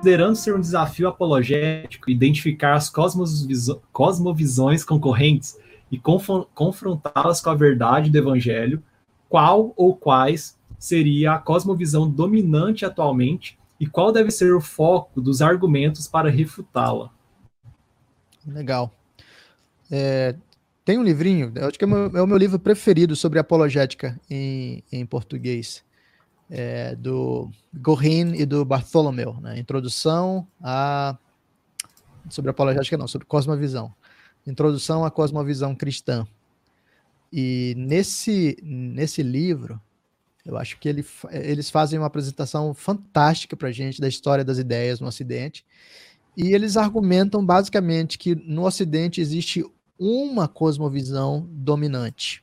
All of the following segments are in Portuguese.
considerando ser um desafio apologético identificar as cosmovisões concorrentes e confrontá-las com a verdade do evangelho, qual ou quais seria a cosmovisão dominante atualmente e qual deve ser o foco dos argumentos para refutá-la? Legal. É, tem um livrinho, acho que é, meu, é, o meu livro preferido sobre apologética em, em português, é, do Gorin e do Bartholomew, né? Introdução a. Sobre apologética, não, sobre cosmovisão. Introdução à cosmovisão cristã. E nesse, nesse livro, eu acho que ele, eles fazem uma apresentação fantástica para a gente da história das ideias no Ocidente. E eles argumentam basicamente que no Ocidente existe uma cosmovisão dominante.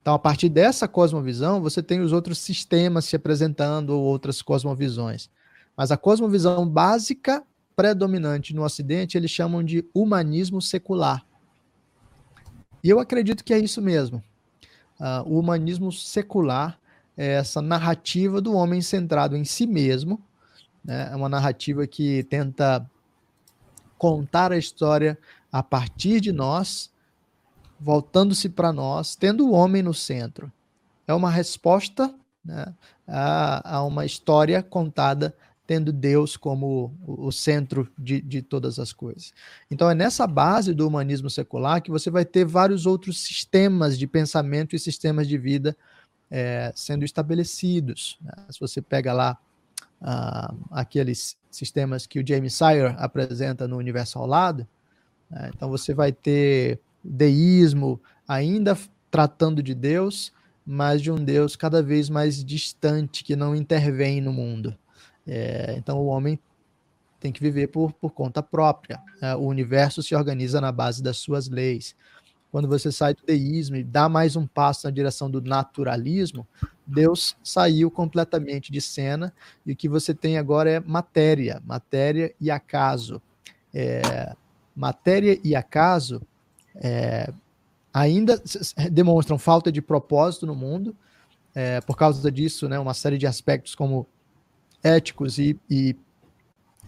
Então, a partir dessa cosmovisão, você tem os outros sistemas se apresentando ou outras cosmovisões. Mas a cosmovisão básica predominante no Ocidente, eles chamam de humanismo secular. E eu acredito que é isso mesmo. Uh, o humanismo secular é essa narrativa do homem centrado em si mesmo, né? é uma narrativa que tenta contar a história a partir de nós, voltando-se para nós, tendo o homem no centro. É uma resposta né, a, a uma história contada tendo Deus como o centro de, de todas as coisas. Então, é nessa base do humanismo secular que você vai ter vários outros sistemas de pensamento e sistemas de vida é, sendo estabelecidos. Né? Se você pega lá ah, aqueles sistemas que o James Sire apresenta no Universo ao Lado, né? então você vai ter deísmo ainda tratando de Deus, mas de um Deus cada vez mais distante, que não intervém no mundo. É, então o homem tem que viver por, por conta própria. Né? O universo se organiza na base das suas leis. Quando você sai do deísmo e dá mais um passo na direção do naturalismo, Deus saiu completamente de cena e o que você tem agora é matéria, matéria e acaso. É, matéria e acaso é, ainda demonstram falta de propósito no mundo. É, por causa disso, né, uma série de aspectos como éticos e, e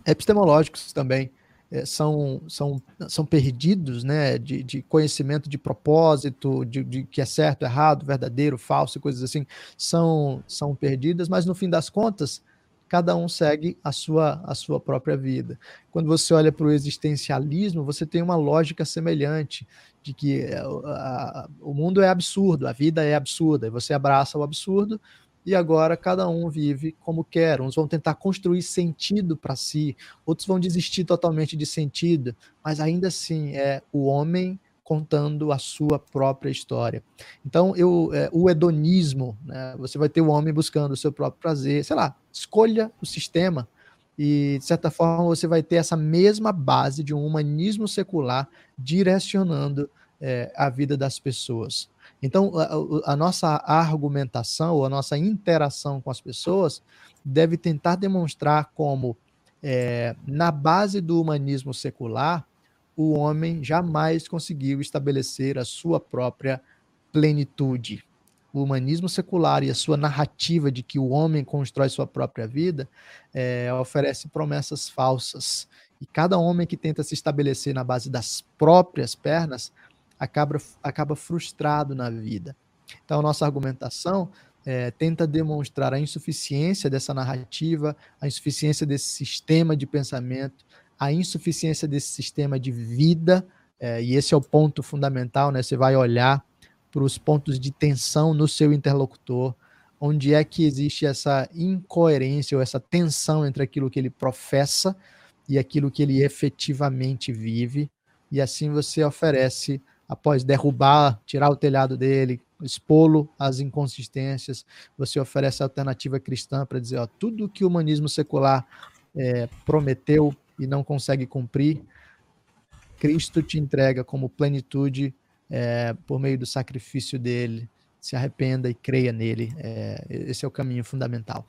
epistemológicos também é, são, são, são perdidos né, de, de conhecimento de propósito, de, de que é certo, errado, verdadeiro, falso, coisas assim, são, são perdidas, mas no fim das contas, cada um segue a sua, a sua própria vida. Quando você olha para o existencialismo, você tem uma lógica semelhante de que é, a, a, o mundo é absurdo, a vida é absurda, e você abraça o absurdo, e agora cada um vive como quer. Uns vão tentar construir sentido para si, outros vão desistir totalmente de sentido, mas ainda assim é o homem contando a sua própria história. Então, eu, é, o hedonismo, né, você vai ter o homem buscando o seu próprio prazer, sei lá, escolha o sistema e, de certa forma, você vai ter essa mesma base de um humanismo secular direcionando é, a vida das pessoas. Então, a, a, nossa argumentação ou a nossa interação com as pessoas deve tentar demonstrar como, é, na base do humanismo secular, o homem jamais conseguiu estabelecer a sua própria plenitude. O humanismo secular e a sua narrativa de que o homem constrói sua própria vida é, oferece promessas falsas. E cada homem que tenta se estabelecer na base das próprias pernas acaba, acaba frustrado na vida. Então, nossa argumentação é, tenta demonstrar a insuficiência dessa narrativa, a insuficiência desse sistema de pensamento, a insuficiência desse sistema de vida, é, e esse é o ponto fundamental, né? Você vai olhar para os pontos de tensão no seu interlocutor, onde é que existe essa incoerência ou essa tensão entre aquilo que ele professa e aquilo que ele efetivamente vive, e assim você oferece após derrubar, tirar o telhado dele, expô-lo às inconsistências, você oferece a alternativa cristã para dizer, ó, tudo que o humanismo secular é, prometeu e não consegue cumprir, Cristo te entrega como plenitude é, por meio do sacrifício dele. Se arrependa e creia nele. É, esse é o caminho fundamental.